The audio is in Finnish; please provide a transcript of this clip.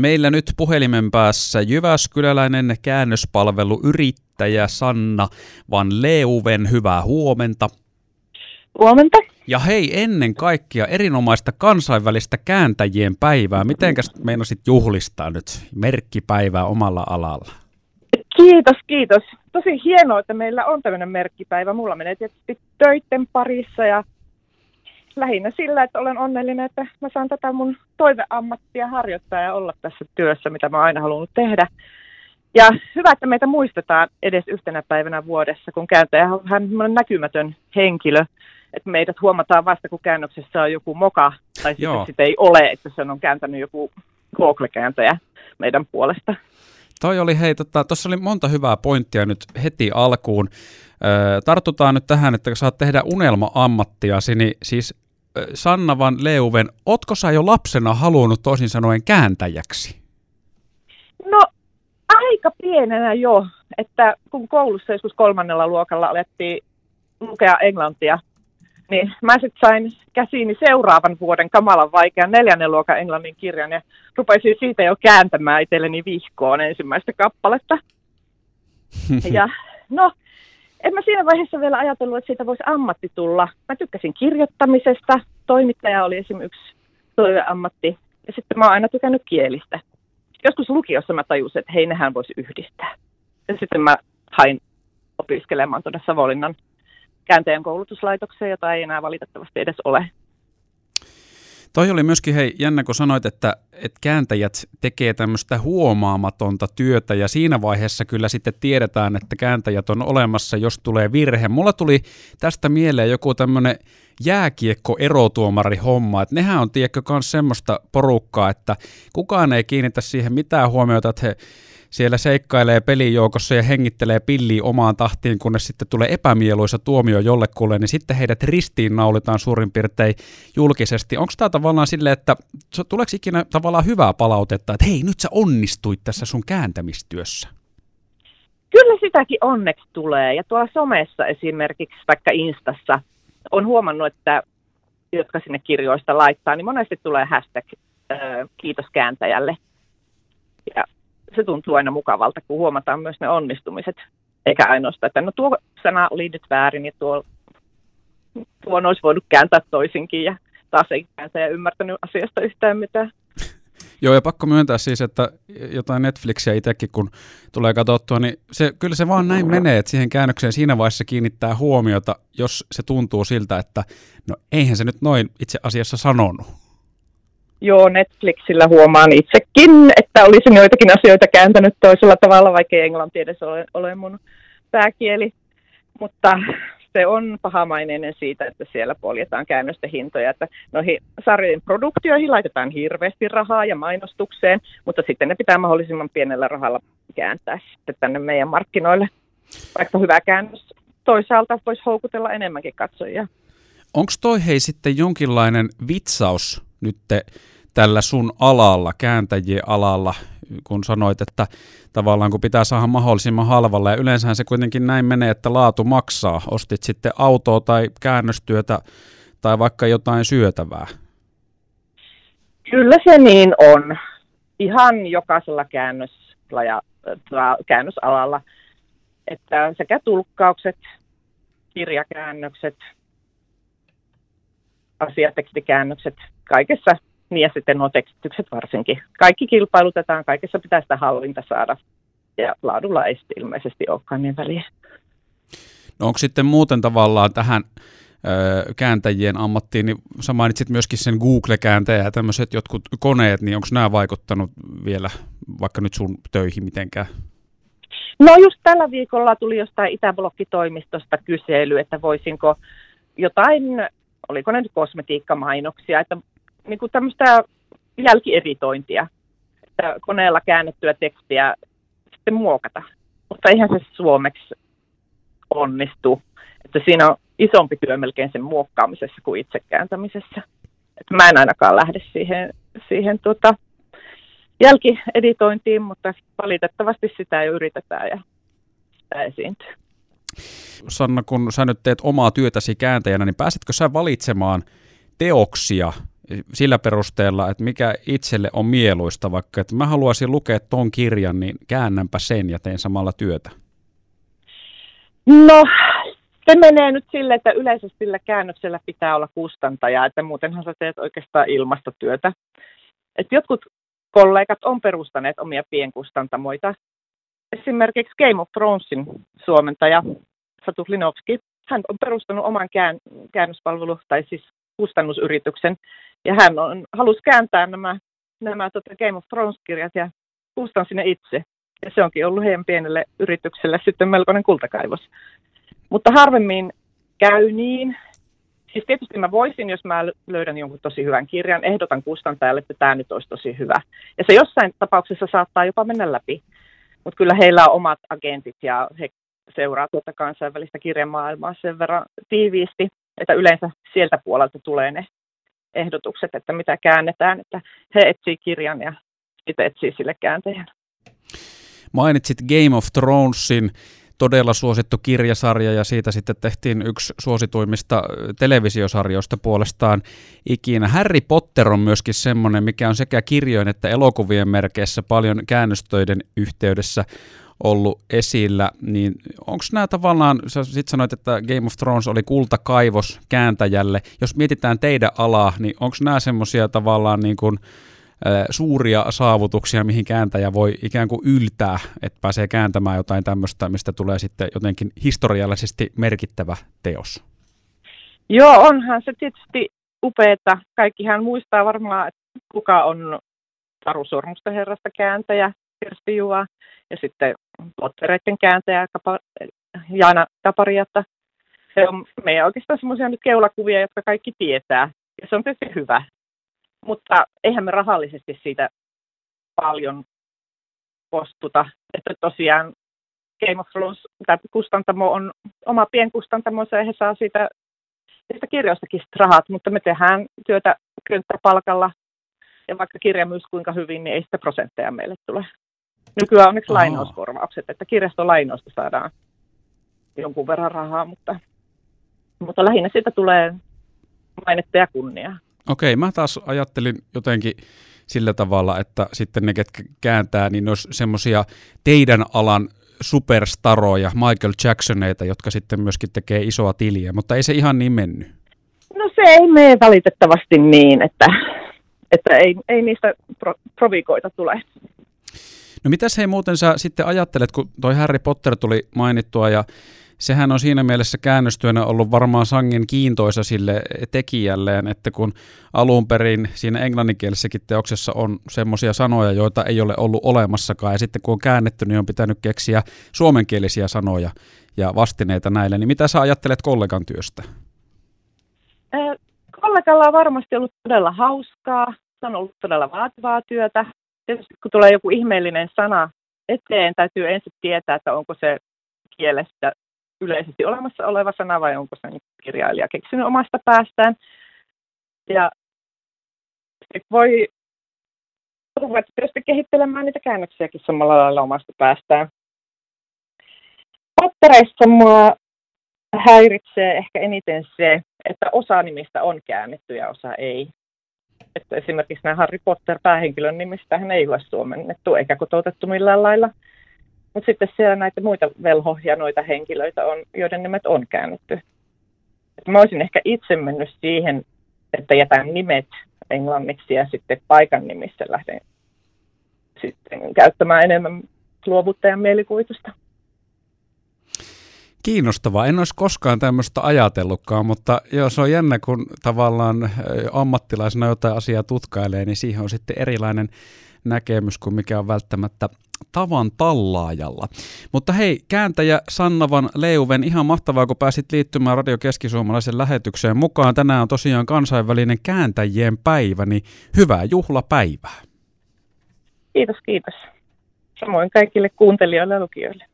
Meillä nyt puhelimen päässä Jyväskyläläinen käännöspalveluyrittäjä Sanna Van Leuven. Hyvää huomenta. Huomenta. Ja hei, ennen kaikkea erinomaista kansainvälistä kääntäjien päivää. Mitenkäs meinasit juhlistaa nyt merkkipäivää omalla alalla? Kiitos, kiitos. Tosi hienoa, että meillä on tämmöinen merkkipäivä. Mulla menee tietysti töiden parissa ja lähinnä sillä, että olen onnellinen, että mä saan tätä mun toiveammattia harjoittaa ja olla tässä työssä, mitä mä oon aina halunnut tehdä. Ja hyvä, että meitä muistetaan edes yhtenä päivänä vuodessa, kun kääntäjä on hän näkymätön henkilö. Että meidät huomataan vasta, kun käännöksessä on joku moka, tai sitten sit ei ole, että se on kääntänyt joku Google-kääntäjä meidän puolesta. Toi oli, hei, tuossa tota, oli monta hyvää pointtia nyt heti alkuun. Ö, tartutaan nyt tähän, että kun saat tehdä unelma-ammattiasi, niin siis Sanna Van Leuven, otko sä jo lapsena halunnut toisin sanoen kääntäjäksi? No aika pienenä jo, että kun koulussa joskus kolmannella luokalla alettiin lukea englantia, niin mä sitten sain käsiini seuraavan vuoden kamalan vaikean neljännen luokan englannin kirjan ja rupesin siitä jo kääntämään itselleni vihkoon ensimmäistä kappaletta. ja no, en mä siinä vaiheessa vielä ajatellut, että siitä voisi ammatti tulla. Mä tykkäsin kirjoittamisesta, toimittaja oli esimerkiksi toiveammatti, ja sitten mä oon aina tykännyt kielistä. Joskus lukiossa mä tajusin, että hei, nehän voisi yhdistää. Ja sitten mä hain opiskelemaan tuonne Savonlinnan käänteen koulutuslaitokseen, jota ei enää valitettavasti edes ole. Toi oli myöskin hei, jännä, kun sanoit, että, että kääntäjät tekee tämmöistä huomaamatonta työtä ja siinä vaiheessa kyllä sitten tiedetään, että kääntäjät on olemassa, jos tulee virhe. Mulla tuli tästä mieleen joku tämmöinen jääkiekko-erotuomari homma, että nehän on tiedätkö myös semmoista porukkaa, että kukaan ei kiinnitä siihen mitään huomiota, että he siellä seikkailee pelijoukossa ja hengittelee pilliä omaan tahtiin, kunnes sitten tulee epämieluisa tuomio jollekulle, niin sitten heidät ristiin naulitaan suurin piirtein julkisesti. Onko tämä tavallaan silleen, että tuleeko ikinä tavallaan hyvää palautetta, että hei, nyt sä onnistuit tässä sun kääntämistyössä? Kyllä sitäkin onneksi tulee. Ja tuolla somessa esimerkiksi, vaikka Instassa, on huomannut, että jotka sinne kirjoista laittaa, niin monesti tulee hashtag kiitos kääntäjälle. Ja se tuntuu aina mukavalta, kun huomataan myös ne onnistumiset, eikä ainoastaan, että no tuo sana oli nyt väärin ja tuo, tuon olisi voinut kääntää toisinkin ja taas ei kääntäjä ymmärtänyt asiasta yhtään mitään. Joo, ja pakko myöntää siis, että jotain Netflixiä itsekin kun tulee katsottua, niin se, kyllä se vaan näin menee, että siihen käännökseen siinä vaiheessa kiinnittää huomiota, jos se tuntuu siltä, että no eihän se nyt noin itse asiassa sanonut. Joo, Netflixillä huomaan itsekin, että olisin joitakin asioita kääntänyt toisella tavalla, vaikka englanti edes ole, ole mun pääkieli. Mutta se on pahamaineinen siitä, että siellä poljetaan käännösten hintoja. Että noihin sarjojen produktioihin laitetaan hirveästi rahaa ja mainostukseen, mutta sitten ne pitää mahdollisimman pienellä rahalla kääntää sitten tänne meidän markkinoille. Vaikka hyvä käännös toisaalta voisi houkutella enemmänkin katsojia. Onko toi hei sitten jonkinlainen vitsaus nyt tällä sun alalla, kääntäjien alalla, kun sanoit, että tavallaan kun pitää saada mahdollisimman halvalla, ja yleensä se kuitenkin näin menee, että laatu maksaa. Ostit sitten autoa tai käännöstyötä tai vaikka jotain syötävää. Kyllä se niin on. Ihan jokaisella käännösla ja, käännösalalla, että sekä tulkkaukset, kirjakäännökset, asiatekstikäännökset, kaikessa niin ja sitten nuo tekstitykset varsinkin. Kaikki kilpailutetaan, kaikessa pitää sitä hallinta saada. Ja laadulla ei sitten ilmeisesti olekaan niin väliä. No onko sitten muuten tavallaan tähän ö, kääntäjien ammattiin, niin sä mainitsit myöskin sen Google-kääntäjä ja tämmöiset jotkut koneet, niin onko nämä vaikuttanut vielä vaikka nyt sun töihin mitenkään? No just tällä viikolla tuli jostain Itäblokkitoimistosta kysely, että voisinko jotain, oliko ne nyt kosmetiikkamainoksia, että niin kuin tämmöistä jälkieditointia, että koneella käännettyä tekstiä sitten muokata. Mutta eihän se suomeksi onnistu. Että siinä on isompi työ melkein sen muokkaamisessa kuin itse kääntämisessä. Että mä en ainakaan lähde siihen, siihen tuota, jälkieditointiin, mutta valitettavasti sitä jo yritetään ja sitä esiintyy. Sanna, kun sä nyt teet omaa työtäsi kääntäjänä, niin pääsetkö sä valitsemaan teoksia sillä perusteella, että mikä itselle on mieluista, vaikka että mä haluaisin lukea ton kirjan, niin käännänpä sen ja teen samalla työtä? No, se menee nyt sille, että yleisesti sillä käännöksellä pitää olla kustantaja, että muutenhan sä teet oikeastaan ilmastotyötä. Et jotkut kollegat on perustaneet omia pienkustantamoita. Esimerkiksi Game of Thronesin suomentaja Satu Linovski, hän on perustanut oman kään, käännöspalvelu- tai siis kustannusyrityksen, ja hän on, halusi kääntää nämä, nämä tota Game of Thrones-kirjat ja kustansi ne itse. Ja se onkin ollut heidän pienelle yritykselle sitten melkoinen kultakaivos. Mutta harvemmin käy niin. Siis tietysti mä voisin, jos mä löydän jonkun tosi hyvän kirjan, ehdotan kustantajalle, että tämä nyt olisi tosi hyvä. Ja se jossain tapauksessa saattaa jopa mennä läpi. Mutta kyllä heillä on omat agentit ja he seuraa tuota kansainvälistä kirjamaailmaa sen verran tiiviisti, että yleensä sieltä puolelta tulee ne ehdotukset, että mitä käännetään, että he etsii kirjan ja sitten etsii sille kääntäjän. Mainitsit Game of Thronesin, todella suosittu kirjasarja ja siitä sitten tehtiin yksi suosituimmista televisiosarjoista puolestaan ikinä. Harry Potter on myöskin semmoinen, mikä on sekä kirjojen että elokuvien merkeissä paljon käännöstöiden yhteydessä ollut esillä, niin onko nämä tavallaan, sä sit sanoit, että Game of Thrones oli kultakaivos kääntäjälle, jos mietitään teidän alaa, niin onko nämä semmoisia tavallaan niin kuin, suuria saavutuksia, mihin kääntäjä voi ikään kuin yltää, että pääsee kääntämään jotain tämmöistä, mistä tulee sitten jotenkin historiallisesti merkittävä teos? Joo, onhan se tietysti upeeta. Kaikkihan muistaa varmaan, että kuka on Taru Sormusten herrasta kääntäjä, Kirsti Juva, ja sitten Pottereiden kääntäjä Kapa, Jaana Kapariatta. Se on meidän oikeastaan semmoisia nyt keulakuvia, jotka kaikki tietää, ja se on tietysti hyvä. Mutta eihän me rahallisesti siitä paljon postuta. Että tosiaan Game of Thrones, tämä kustantamo on oma pienkustantamonsa ja he saa siitä, siitä kirjoistakin rahat, mutta me tehdään työtä könttäpalkalla ja vaikka kirja myös kuinka hyvin, niin ei sitä prosentteja meille tule. Nykyään onneksi Aha. lainauskorvaukset, että kirjastolainoista saadaan jonkun verran rahaa, mutta, mutta lähinnä siitä tulee mainetta ja kunniaa. Okei, mä taas ajattelin jotenkin sillä tavalla, että sitten ne, ketkä kääntää, niin olisi semmoisia teidän alan superstaroja, Michael Jacksoneita, jotka sitten myöskin tekee isoa tiliä, mutta ei se ihan niin mennyt. No se ei mene valitettavasti niin, että, että ei, ei niistä pro, provikoita tule. No mitäs hei muuten sä sitten ajattelet, kun toi Harry Potter tuli mainittua ja sehän on siinä mielessä käännöstyönä ollut varmaan sangen kiintoisa sille tekijälleen, että kun alun perin siinä englanninkielisessäkin teoksessa on semmoisia sanoja, joita ei ole ollut olemassakaan, ja sitten kun on käännetty, niin on pitänyt keksiä suomenkielisiä sanoja ja vastineita näille, niin mitä sä ajattelet kollegan työstä? kollegalla on varmasti ollut todella hauskaa, se on ollut todella vaativaa työtä. Tietysti kun tulee joku ihmeellinen sana eteen, täytyy ensin tietää, että onko se kielestä yleisesti olemassa oleva sana vai onko se kirjailija keksinyt omasta päästään. Ja voi ruveta tietysti kehittelemään niitä käännöksiäkin samalla lailla omasta päästään. Pattereissa mua häiritsee ehkä eniten se, että osa nimistä on käännetty ja osa ei. Että esimerkiksi nämä Harry Potter päähenkilön nimistä hän ei ole suomennettu eikä kotoutettu millään lailla – mutta sitten siellä näitä muita velhohjanoita henkilöitä on, joiden nimet on käännetty. Et mä olisin ehkä itse mennyt siihen, että jätän nimet englanniksi ja sitten paikan nimissä lähden sitten käyttämään enemmän luovuttajan mielikuvitusta. Kiinnostavaa. En olisi koskaan tämmöistä ajatellutkaan, mutta joo, se on jännä, kun tavallaan ammattilaisena jotain asiaa tutkailee, niin siihen on sitten erilainen näkemys kuin mikä on välttämättä tavan tallaajalla. Mutta hei, kääntäjä Sannavan Leuven, ihan mahtavaa, kun pääsit liittymään Radio Keskisuomalaisen lähetykseen mukaan. Tänään on tosiaan kansainvälinen kääntäjien päivä, niin hyvää juhlapäivää. Kiitos, kiitos. Samoin kaikille kuuntelijoille ja lukijoille.